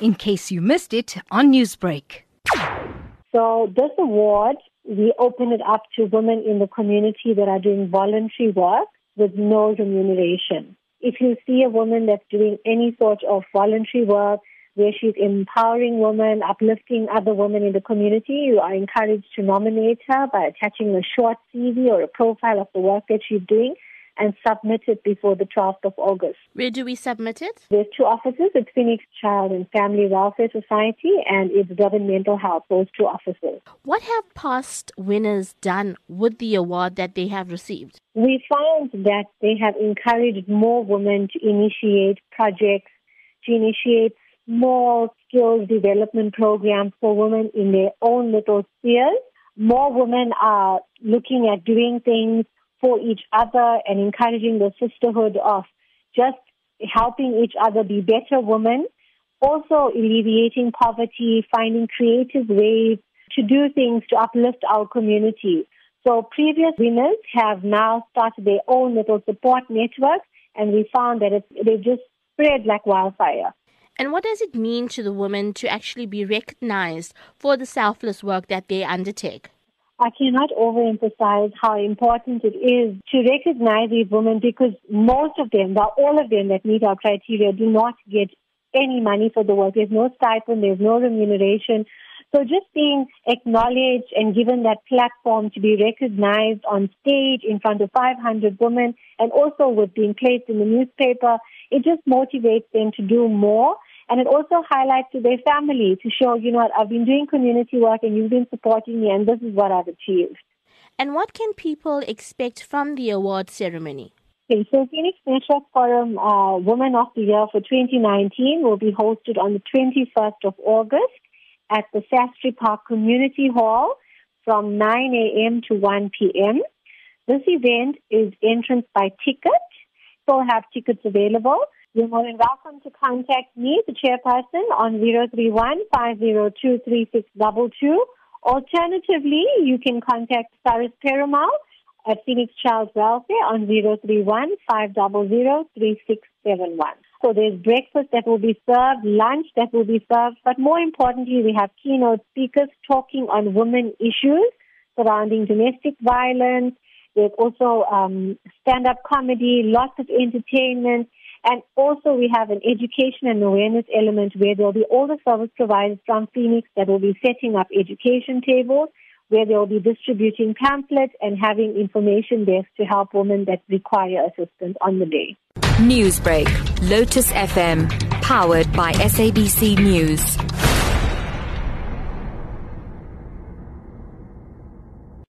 in case you missed it on Newsbreak. So this award, we open it up to women in the community that are doing voluntary work with no remuneration. If you see a woman that's doing any sort of voluntary work, where she's empowering women, uplifting other women in the community. You are encouraged to nominate her by attaching a short CV or a profile of the work that she's doing and submit it before the 12th of August. Where do we submit it? There's two offices. It's Phoenix Child and Family Welfare Society and it's Durban Mental Health, those two offices. What have past winners done with the award that they have received? We found that they have encouraged more women to initiate projects, to initiate more skills development programs for women in their own little spheres. More women are looking at doing things for each other and encouraging the sisterhood of just helping each other be better women. Also alleviating poverty, finding creative ways to do things to uplift our community. So previous winners have now started their own little support network and we found that it, they just spread like wildfire. And what does it mean to the women to actually be recognized for the selfless work that they undertake? I cannot overemphasize how important it is to recognize these women because most of them, but all of them that meet our criteria, do not get any money for the work. There's no stipend, there's no remuneration. So just being acknowledged and given that platform to be recognized on stage in front of 500 women and also with being placed in the newspaper, it just motivates them to do more and it also highlights to their family to show, you know what, I've been doing community work and you've been supporting me and this is what I've achieved. And what can people expect from the award ceremony? Okay, so Phoenix Network Forum uh, Women of the Year for 2019 will be hosted on the 21st of August at the Sastry Park Community Hall from 9 a.m. to 1 p.m. This event is entrance by ticket. We'll have tickets available. You're more than welcome to contact me, the chairperson, on 031 Alternatively, you can contact Cyrus Perumal at Phoenix Child Welfare on 031 So there's breakfast that will be served, lunch that will be served, but more importantly, we have keynote speakers talking on women issues surrounding domestic violence. There's also um, stand-up comedy, lots of entertainment, and also we have an education and awareness element where there will be all the service providers from Phoenix that will be setting up education tables, where they will be distributing pamphlets and having information desks to help women that require assistance on the day. Newsbreak, Lotus FM, powered by SABC News.